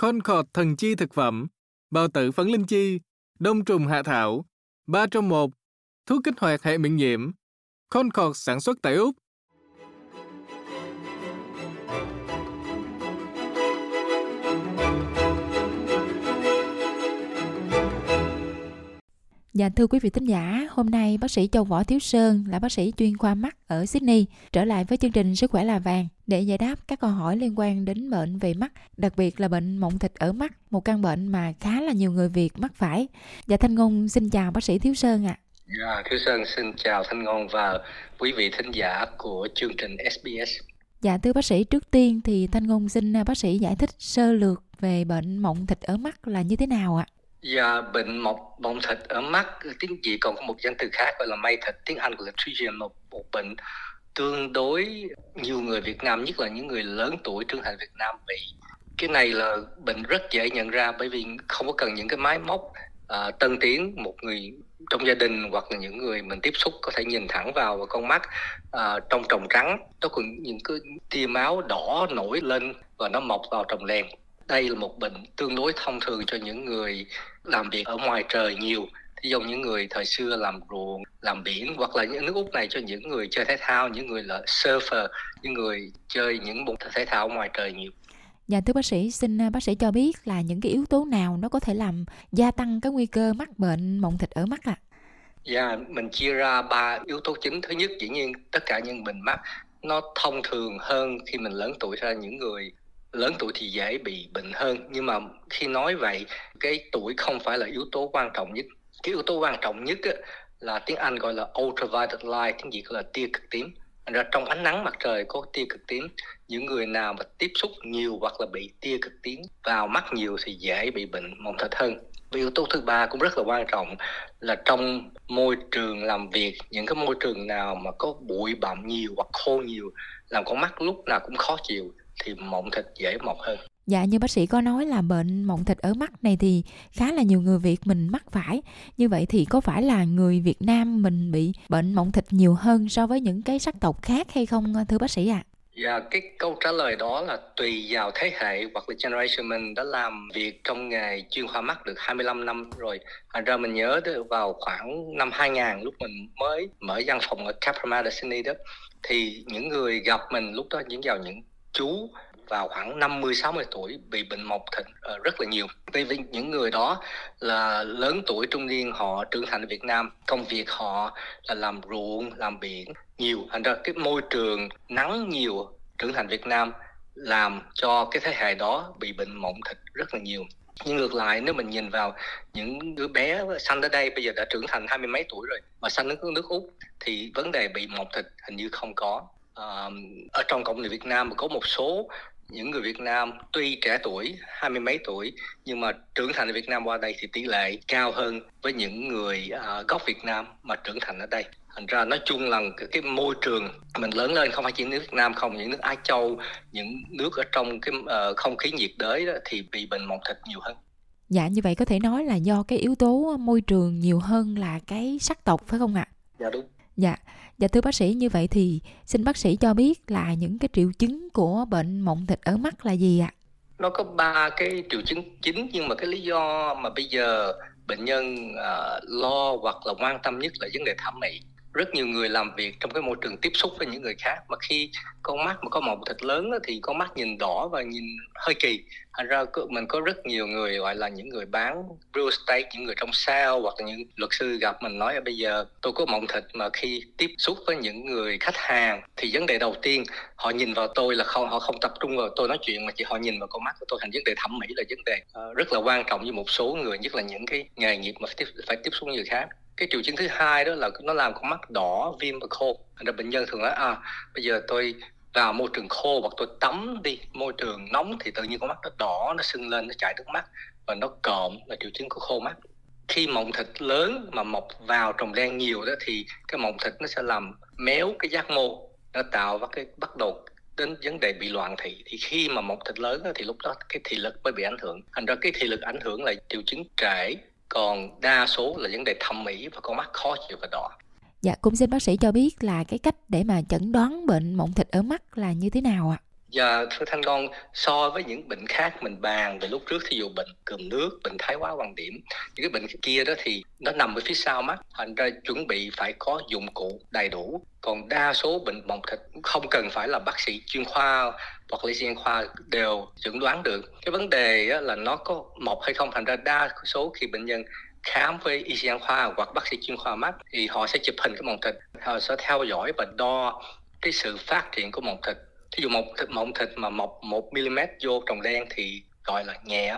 Concord thần chi thực phẩm, bào tử phấn linh chi, đông trùng hạ thảo, 3 trong 1, thuốc kích hoạt hệ miễn nhiễm. Concord sản xuất tại Úc. Dạ thưa quý vị thính giả, hôm nay bác sĩ Châu Võ Thiếu Sơn là bác sĩ chuyên khoa mắt ở Sydney trở lại với chương trình Sức khỏe là vàng để giải đáp các câu hỏi liên quan đến bệnh về mắt, đặc biệt là bệnh mộng thịt ở mắt, một căn bệnh mà khá là nhiều người Việt mắc phải. Dạ Thanh Ngôn xin chào bác sĩ Thiếu Sơn ạ. À. Dạ, Thiếu Sơn xin chào Thanh Ngôn và quý vị thính giả của chương trình SBS. Dạ thưa bác sĩ, trước tiên thì Thanh Ngôn xin bác sĩ giải thích sơ lược về bệnh mộng thịt ở mắt là như thế nào ạ? Dạ, bệnh mọc bọng thịt ở mắt, tiếng Việt còn có một danh từ khác gọi là mây thịt, tiếng Anh gọi là trigium, một, một bệnh tương đối nhiều người Việt Nam, nhất là những người lớn tuổi trưởng thành Việt Nam bị. Cái này là bệnh rất dễ nhận ra bởi vì không có cần những cái máy móc à, tân tiến. Một người trong gia đình hoặc là những người mình tiếp xúc có thể nhìn thẳng vào và con mắt à, trong tròng trắng. Nó còn những cái tia máu đỏ nổi lên và nó mọc vào tròng lèn đây là một bệnh tương đối thông thường cho những người làm việc ở ngoài trời nhiều ví dụ những người thời xưa làm ruộng làm biển hoặc là những nước úc này cho những người chơi thể thao những người là surfer những người chơi những môn thể thao ngoài trời nhiều Dạ thưa bác sĩ, xin à, bác sĩ cho biết là những cái yếu tố nào nó có thể làm gia tăng cái nguy cơ mắc bệnh mộng thịt ở mắt ạ? À? Dạ, mình chia ra ba yếu tố chính. Thứ nhất, dĩ nhiên tất cả những bệnh mắt nó thông thường hơn khi mình lớn tuổi ra những người lớn tuổi thì dễ bị bệnh hơn nhưng mà khi nói vậy cái tuổi không phải là yếu tố quan trọng nhất. Cái yếu tố quan trọng nhất á, là tiếng Anh gọi là ultraviolet light tiếng Việt là tia cực tím. Thành ra trong ánh nắng mặt trời có tia cực tím. Những người nào mà tiếp xúc nhiều hoặc là bị tia cực tím vào mắt nhiều thì dễ bị bệnh mong thịt hơn. Và yếu tố thứ ba cũng rất là quan trọng là trong môi trường làm việc những cái môi trường nào mà có bụi bặm nhiều hoặc khô nhiều làm con mắt lúc nào cũng khó chịu thì mộng thịt dễ mọc hơn Dạ như bác sĩ có nói là bệnh mộng thịt ở mắt này thì khá là nhiều người Việt mình mắc phải. Như vậy thì có phải là người Việt Nam mình bị bệnh mộng thịt nhiều hơn so với những cái sắc tộc khác hay không thưa bác sĩ ạ? À? Dạ, cái câu trả lời đó là tùy vào thế hệ hoặc là generation mình đã làm việc trong nghề chuyên khoa mắt được 25 năm rồi. Thành ra mình nhớ vào khoảng năm 2000 lúc mình mới mở văn phòng ở Capital Sydney đó thì những người gặp mình lúc đó những vào những chú vào khoảng 50 60 tuổi bị bệnh mọc thịt ờ, rất là nhiều. Vì, những người đó là lớn tuổi trung niên họ trưởng thành ở Việt Nam, công việc họ là làm ruộng, làm biển nhiều, thành ra cái môi trường nắng nhiều trưởng thành Việt Nam làm cho cái thế hệ đó bị bệnh mộng thịt rất là nhiều. Nhưng ngược lại nếu mình nhìn vào những đứa bé sanh ở đây bây giờ đã trưởng thành hai mươi mấy tuổi rồi mà sanh nước nước úc thì vấn đề bị mộng thịt hình như không có à, ở trong cộng đồng Việt Nam có một số những người Việt Nam tuy trẻ tuổi hai mươi mấy tuổi nhưng mà trưởng thành ở Việt Nam qua đây thì tỷ lệ cao hơn với những người uh, gốc Việt Nam mà trưởng thành ở đây thành ra nói chung là cái, cái môi trường mình lớn lên không phải chỉ nước Việt Nam không những nước Á Châu những nước ở trong cái uh, không khí nhiệt đới đó thì bị bệnh mộng thịt nhiều hơn Dạ như vậy có thể nói là do cái yếu tố môi trường nhiều hơn là cái sắc tộc phải không ạ? Dạ đúng. Dạ, dạ thưa bác sĩ như vậy thì xin bác sĩ cho biết là những cái triệu chứng của bệnh mộng thịt ở mắt là gì ạ? Nó có ba cái triệu chứng chính nhưng mà cái lý do mà bây giờ bệnh nhân uh, lo hoặc là quan tâm nhất là vấn đề thẩm mỹ rất nhiều người làm việc trong cái môi trường tiếp xúc với những người khác. Mà khi con mắt mà có màu thịt lớn thì con mắt nhìn đỏ và nhìn hơi kỳ. Thành ra mình có rất nhiều người gọi là những người bán real estate những người trong sale hoặc là những luật sư gặp mình nói bây giờ tôi có mộng thịt mà khi tiếp xúc với những người khách hàng thì vấn đề đầu tiên họ nhìn vào tôi là không họ không tập trung vào tôi nói chuyện mà chỉ họ nhìn vào con mắt của tôi. Thành vấn đề thẩm mỹ là vấn đề ờ, rất là quan trọng với một số người nhất là những cái nghề nghiệp mà phải tiếp, phải tiếp xúc với người khác cái triệu chứng thứ hai đó là nó làm con mắt đỏ viêm và khô. Là bệnh nhân thường nói à bây giờ tôi vào môi trường khô hoặc tôi tắm đi môi trường nóng thì tự nhiên con mắt nó đỏ nó sưng lên nó chảy nước mắt và nó cộm là triệu chứng của khô mắt. Khi mộng thịt lớn mà mọc vào trồng đen nhiều đó thì cái mộng thịt nó sẽ làm méo cái giác mô nó tạo và cái bắt đầu đến vấn đề bị loạn thị. Thì khi mà mọc thịt lớn đó, thì lúc đó cái thị lực mới bị ảnh hưởng. Thành ra cái thị lực ảnh hưởng là triệu chứng trễ còn đa số là vấn đề thẩm mỹ và con mắt khó chịu và đỏ Dạ, cũng xin bác sĩ cho biết là cái cách để mà chẩn đoán bệnh mộng thịt ở mắt là như thế nào ạ? Và thưa Thanh Con, so với những bệnh khác mình bàn về lúc trước, thí dụ bệnh cườm nước, bệnh thái hóa quan điểm, những cái bệnh kia đó thì nó nằm ở phía sau mắt, thành ra chuẩn bị phải có dụng cụ đầy đủ. Còn đa số bệnh mộng thịt không cần phải là bác sĩ chuyên khoa hoặc là chuyên khoa đều chẩn đoán được. Cái vấn đề là nó có mọc hay không, thành ra đa số khi bệnh nhân khám với y sĩ khoa hoặc bác sĩ chuyên khoa mắt thì họ sẽ chụp hình cái mộng thịt, họ sẽ theo dõi và đo cái sự phát triển của mộng thịt. Thí dụ một thịt mộng thịt mà mọc 1 mm vô trồng đen thì gọi là nhẹ.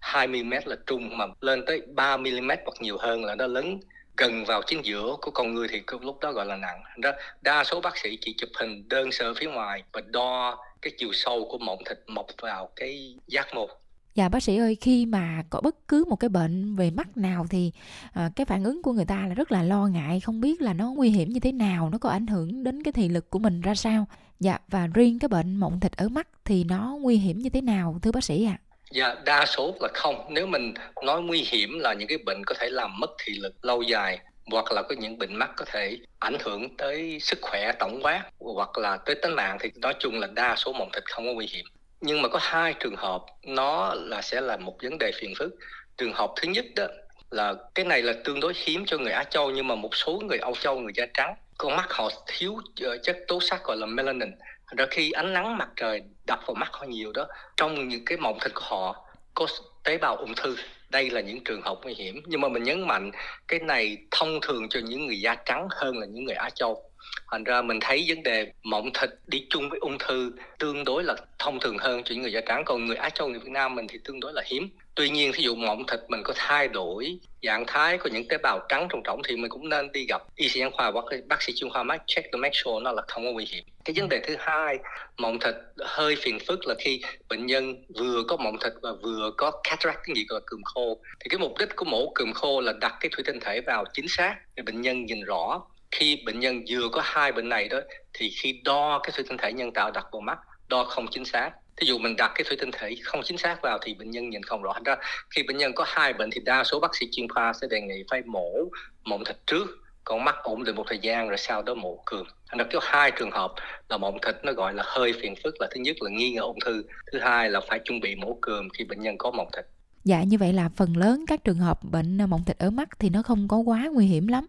2 mm là trung mà lên tới 3 mm hoặc nhiều hơn là nó lớn. Gần vào chính giữa của con người thì lúc đó gọi là nặng. Đó đa số bác sĩ chỉ chụp hình đơn sơ phía ngoài và đo cái chiều sâu của mộng thịt mọc vào cái giác mô Dạ bác sĩ ơi, khi mà có bất cứ một cái bệnh về mắt nào thì à, cái phản ứng của người ta là rất là lo ngại, không biết là nó nguy hiểm như thế nào, nó có ảnh hưởng đến cái thị lực của mình ra sao. Dạ và riêng cái bệnh mộng thịt ở mắt thì nó nguy hiểm như thế nào thưa bác sĩ ạ? À? Dạ đa số là không. Nếu mình nói nguy hiểm là những cái bệnh có thể làm mất thị lực lâu dài hoặc là có những bệnh mắt có thể ảnh hưởng tới sức khỏe tổng quát, hoặc là tới tính mạng thì nói chung là đa số mộng thịt không có nguy hiểm. Nhưng mà có hai trường hợp, nó là sẽ là một vấn đề phiền phức. Trường hợp thứ nhất đó là cái này là tương đối hiếm cho người Á Châu, nhưng mà một số người Âu Châu, người da trắng, con mắt họ thiếu ờ, chất tố sắc gọi là melanin. Rồi khi ánh nắng mặt trời đập vào mắt họ nhiều đó, trong những cái mộng thịt của họ có tế bào ung thư đây là những trường hợp nguy hiểm. Nhưng mà mình nhấn mạnh, cái này thông thường cho những người da trắng hơn là những người Á Châu. Thành ra mình thấy vấn đề mộng thịt đi chung với ung thư tương đối là thông thường hơn cho những người da trắng. Còn người Á Châu, người Việt Nam mình thì tương đối là hiếm tuy nhiên ví dụ mộng thịt mình có thay đổi dạng thái của những tế bào trắng trong trỏng thì mình cũng nên đi gặp y sĩ nhân khoa hoặc bác sĩ chuyên khoa mắt check to make sure nó là không có nguy hiểm. Cái vấn đề thứ hai, mộng thịt hơi phiền phức là khi bệnh nhân vừa có mộng thịt và vừa có cataract, cái gì gọi là cườm khô. Thì cái mục đích của mổ cườm khô là đặt cái thủy tinh thể vào chính xác để bệnh nhân nhìn rõ. Khi bệnh nhân vừa có hai bệnh này đó, thì khi đo cái thủy tinh thể nhân tạo đặt vào mắt, đo không chính xác. Thí dụ mình đặt cái thủy tinh thể không chính xác vào thì bệnh nhân nhìn không rõ. Thành ra khi bệnh nhân có hai bệnh thì đa số bác sĩ chuyên khoa sẽ đề nghị phải mổ mộng thịt trước còn mắt ổn định một thời gian rồi sau đó mổ cường Thành ra có hai trường hợp là mộng thịt nó gọi là hơi phiền phức là thứ nhất là nghi ngờ ung thư, thứ hai là phải chuẩn bị mổ cường khi bệnh nhân có mộng thịt. Dạ như vậy là phần lớn các trường hợp bệnh à, mộng thịt ở mắt thì nó không có quá nguy hiểm lắm.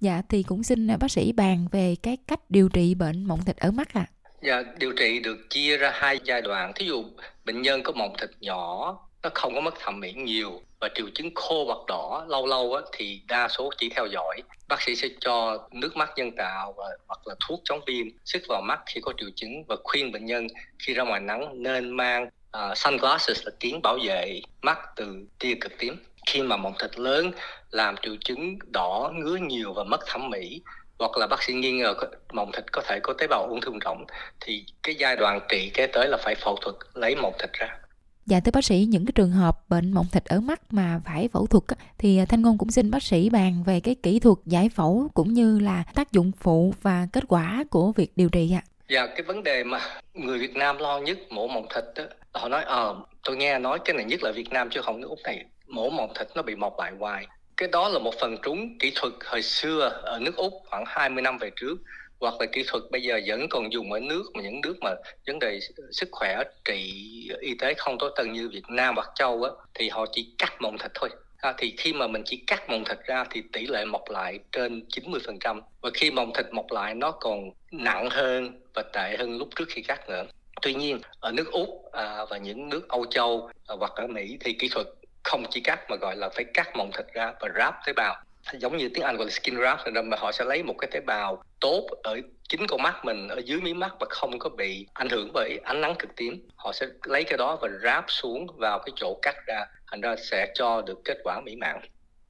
Dạ thì cũng xin à, bác sĩ bàn về cái cách điều trị bệnh mộng thịt ở mắt ạ. À. Dạ điều trị được chia ra hai giai đoạn. Thí dụ bệnh nhân có mọng thịt nhỏ nó không có mất thẩm mỹ nhiều và triệu chứng khô hoặc đỏ lâu lâu á, thì đa số chỉ theo dõi bác sĩ sẽ cho nước mắt nhân tạo và hoặc là thuốc chống viêm sức vào mắt khi có triệu chứng và khuyên bệnh nhân khi ra ngoài nắng nên mang uh, sunglasses là kiến bảo vệ mắt từ tia cực tím khi mà mọng thịt lớn làm triệu chứng đỏ ngứa nhiều và mất thẩm mỹ hoặc là bác sĩ nghi ngờ mộng thịt có thể có tế bào ung thư rộng thì cái giai đoạn trị kế tới là phải phẫu thuật lấy mộng thịt ra Dạ thưa bác sĩ, những cái trường hợp bệnh mộng thịt ở mắt mà phải phẫu thuật thì à, Thanh Ngôn cũng xin bác sĩ bàn về cái kỹ thuật giải phẫu cũng như là tác dụng phụ và kết quả của việc điều trị ạ. Dạ cái vấn đề mà người Việt Nam lo nhất mổ mộng thịt đó, họ nói ờ à, tôi nghe nói cái này nhất là Việt Nam chứ không nước Úc này mổ mộng thịt nó bị mọc lại hoài. Cái đó là một phần trúng kỹ thuật hồi xưa ở nước Úc khoảng 20 năm về trước. Hoặc là kỹ thuật bây giờ vẫn còn dùng ở nước mà những nước mà vấn đề sức khỏe trị y tế không tốt tân như Việt Nam hoặc Châu á thì họ chỉ cắt mộng thịt thôi. À, thì khi mà mình chỉ cắt mộng thịt ra thì tỷ lệ mọc lại trên 90% và khi mộng thịt mọc lại nó còn nặng hơn và tệ hơn lúc trước khi cắt nữa. Tuy nhiên ở nước úc à, và những nước âu châu à, hoặc ở mỹ thì kỹ thuật không chỉ cắt mà gọi là phải cắt mỏng thịt ra và ráp tế bào. Giống như tiếng Anh gọi là skin graft rồi mà họ sẽ lấy một cái tế bào tốt ở chính con mắt mình, ở dưới mí mắt và không có bị ảnh hưởng bởi ánh nắng cực tím. Họ sẽ lấy cái đó và ráp xuống vào cái chỗ cắt ra, thành ra sẽ cho được kết quả mỹ mãn.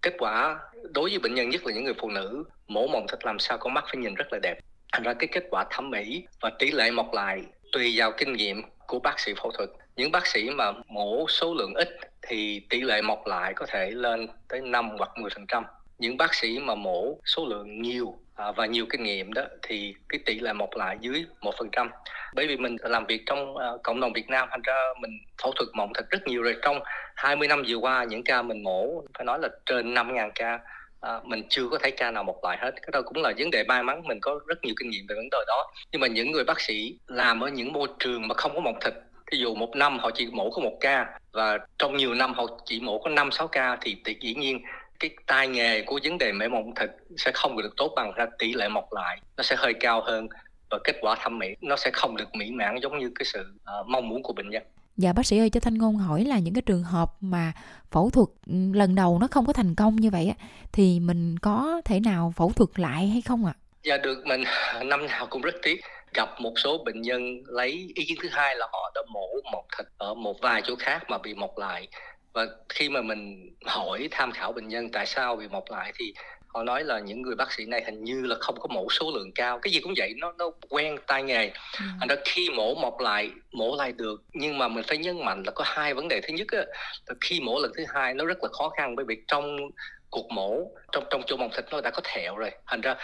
Kết quả đối với bệnh nhân, nhất là những người phụ nữ, mổ mỏng thịt làm sao con mắt phải nhìn rất là đẹp. Thành ra cái kết quả thẩm mỹ và tỷ lệ mọc lại tùy vào kinh nghiệm của bác sĩ phẫu thuật. Những bác sĩ mà mổ số lượng ít thì tỷ lệ mọc lại có thể lên tới 5 hoặc 10% những bác sĩ mà mổ số lượng nhiều à, và nhiều kinh nghiệm đó thì cái tỷ lệ mọc lại dưới một phần trăm. Bởi vì mình làm việc trong à, cộng đồng Việt Nam thành ra mình phẫu thuật mộng thật rất nhiều rồi. Trong 20 năm vừa qua những ca mình mổ phải nói là trên 5.000 ca à, mình chưa có thấy ca nào một lại hết. Cái đó cũng là vấn đề may mắn mình có rất nhiều kinh nghiệm về vấn đề đó. Nhưng mà những người bác sĩ làm ở những môi trường mà không có mọc thịt ví dụ một năm họ chỉ mổ có một ca và trong nhiều năm họ chỉ mổ có năm sáu ca thì, thì dĩ nhiên cái tai nghề của vấn đề mẻ mộng thịt sẽ không được tốt bằng ra tỷ lệ mọc lại. Nó sẽ hơi cao hơn và kết quả thẩm mỹ nó sẽ không được mỹ mãn giống như cái sự uh, mong muốn của bệnh nhân. Dạ bác sĩ ơi, cho Thanh Ngôn hỏi là những cái trường hợp mà phẫu thuật ừ, lần đầu nó không có thành công như vậy á, thì mình có thể nào phẫu thuật lại hay không ạ? À? Dạ được, mình năm nào cũng rất tiếc gặp một số bệnh nhân lấy ý kiến thứ hai là họ đã mổ một thịt ở một vài chỗ khác mà bị mọc lại và khi mà mình hỏi tham khảo bệnh nhân tại sao bị mọc lại thì họ nói là những người bác sĩ này hình như là không có mổ số lượng cao. Cái gì cũng vậy nó nó quen tay nghề. Ừ. thành ra khi mổ mọc lại mổ lại được nhưng mà mình phải nhấn mạnh là có hai vấn đề. Thứ nhất á, là khi mổ lần thứ hai nó rất là khó khăn bởi vì trong cuộc mổ trong trong chỗ mọc thịt nó đã có thẹo rồi. Thành ra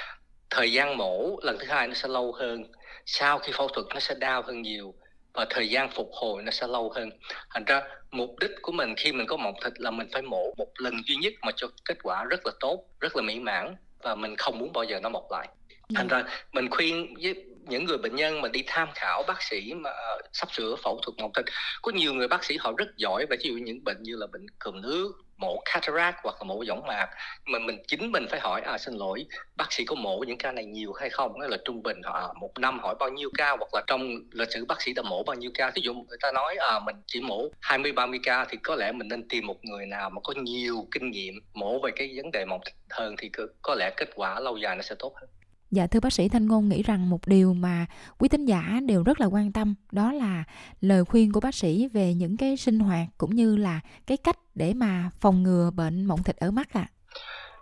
thời gian mổ lần thứ hai nó sẽ lâu hơn sau khi phẫu thuật nó sẽ đau hơn nhiều thời gian phục hồi nó sẽ lâu hơn. Thành ra mục đích của mình khi mình có mọc thịt là mình phải mổ một lần duy nhất mà cho kết quả rất là tốt rất là mỹ mãn và mình không muốn bao giờ nó mọc lại. Thành ra mình khuyên với những người bệnh nhân mà đi tham khảo bác sĩ mà sắp sửa phẫu thuật mọc thịt có nhiều người bác sĩ họ rất giỏi về ví dụ những bệnh như là bệnh cườm nước mổ cataract hoặc là mổ võng mạc. Mà mình chính mình phải hỏi à xin lỗi bác sĩ có mổ những ca này nhiều hay không? Hay là trung bình họ à, một năm hỏi bao nhiêu ca? Hoặc là trong lịch sử bác sĩ đã mổ bao nhiêu ca? Ví dụ người ta nói à mình chỉ mổ 20 30 ca thì có lẽ mình nên tìm một người nào mà có nhiều kinh nghiệm mổ về cái vấn đề mọc hơn thì có lẽ kết quả lâu dài nó sẽ tốt hơn. Dạ thưa bác sĩ Thanh Ngôn nghĩ rằng một điều mà quý tín giả đều rất là quan tâm đó là lời khuyên của bác sĩ về những cái sinh hoạt cũng như là cái cách để mà phòng ngừa bệnh mộng thịt ở mắt ạ. À.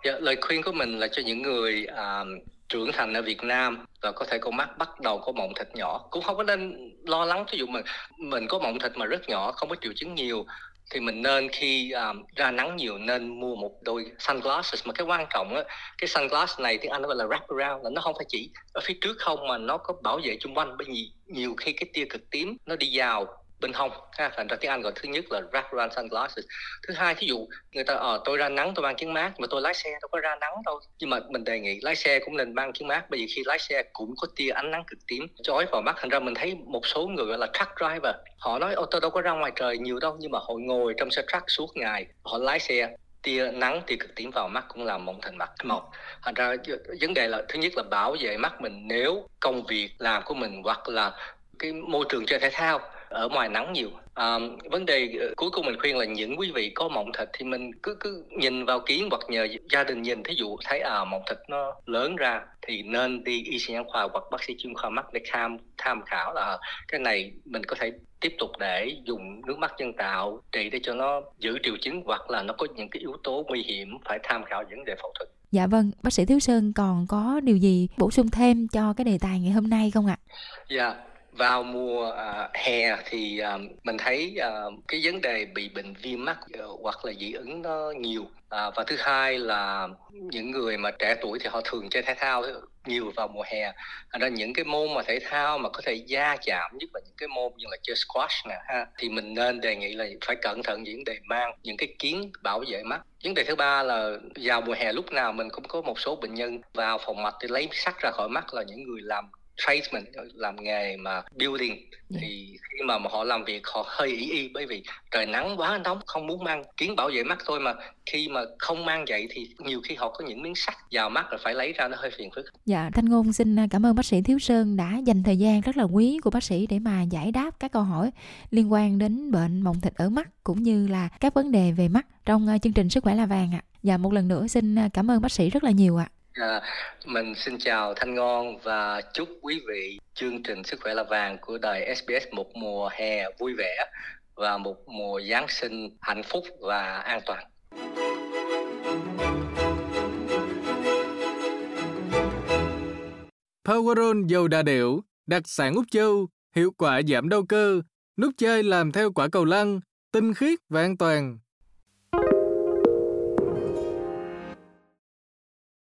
Dạ, lời khuyên của mình là cho những người à, trưởng thành ở Việt Nam và có thể con mắt bắt đầu có mộng thịt nhỏ cũng không có nên lo lắng ví dụ mình mình có mộng thịt mà rất nhỏ không có triệu chứng nhiều thì mình nên khi um, ra nắng nhiều nên mua một đôi sunglasses. Mà cái quan trọng á cái sunglass này tiếng Anh nó gọi là wrap around là nó không phải chỉ ở phía trước không mà nó có bảo vệ chung quanh. Bởi vì nhiều khi cái tia cực tím nó đi vào bên hông ha thành ra tiếng anh gọi thứ nhất là wraparound sunglasses. Thứ hai thí dụ người ta ờ tôi ra nắng tôi mang kính mát mà tôi lái xe đâu có ra nắng đâu. Nhưng mà mình đề nghị lái xe cũng nên mang kính mát bởi vì khi lái xe cũng có tia ánh nắng cực tím chói vào mắt. Thành ra mình thấy một số người gọi là truck driver họ nói ô tôi đâu có ra ngoài trời nhiều đâu. Nhưng mà họ ngồi trong xe truck suốt ngày họ lái xe tia nắng tia cực tím vào mắt cũng làm mộng thành mặt một, thành ra vấn đề là thứ nhất là bảo vệ mắt mình nếu công việc làm của mình hoặc là cái môi trường chơi thể thao ở ngoài nắng nhiều. À, vấn đề ờ, cuối cùng mình khuyên là những quý vị có mộng thịt thì mình cứ cứ nhìn vào kiến hoặc nhờ gia đình nhìn. Thí dụ thấy à mộng thịt nó lớn ra thì nên đi y sĩ nhãn khoa hoặc bác sĩ chuyên khoa mắt để tham tham khảo là cái này mình có thể tiếp tục để dùng nước mắt nhân tạo trị để cho nó giữ triệu chứng hoặc là nó có những cái yếu tố nguy hiểm phải tham khảo vấn đề phẫu thuật. Dạ vâng, bác sĩ Thiếu Sơn còn có điều gì bổ sung thêm cho cái đề tài ngày hôm nay không ạ? Dạ, vào mùa uh, hè thì uh, mình thấy uh, cái vấn đề bị bệnh viêm mắt uh, ờ, hoặc là dị ứng nó nhiều. Uh, và thứ hai là những người mà trẻ tuổi thì họ thường chơi thể thao nhiều vào mùa hè. Thành ra những cái môn mà thể thao mà có thể gia chạm nhất là những cái môn như là chơi squash nè ha thì mình nên đề nghị là phải cẩn thận những đề mang những cái kiến bảo vệ mắt. Vấn đề thứ ba là vào mùa hè lúc nào mình cũng có một số bệnh nhân vào phòng mạch thì lấy sắt ra khỏi mắt là những người làm tradesman làm nghề mà building. Dạ. thì khi mà, mà họ làm việc họ hơi ý y bởi vì trời nắng quá nóng không muốn mang kiến bảo vệ mắt thôi mà khi mà không mang vậy thì nhiều khi họ có những miếng sắt vào mắt rồi phải lấy ra nó hơi phiền phức. Dạ Thanh Ngôn xin à, cảm ơn bác sĩ Thiếu Sơn đã dành thời gian rất là quý của bác sĩ để mà giải đáp các câu hỏi liên quan đến bệnh mộng thịt ở mắt cũng như là các vấn đề về mắt trong à, chương trình sức khỏe là vàng ạ. Dạ một lần nữa xin à, cảm ơn bác sĩ rất là nhiều ạ. À, À, mình xin chào Thanh Ngon và chúc quý vị chương trình Sức khỏe là vàng của đài SBS một mùa hè vui vẻ và một mùa Giáng sinh hạnh phúc và an toàn. Powerol dầu đa điệu, đặc sản Úc Châu, hiệu quả giảm đau cơ, nút chơi làm theo quả cầu lăn, tinh khiết và an toàn.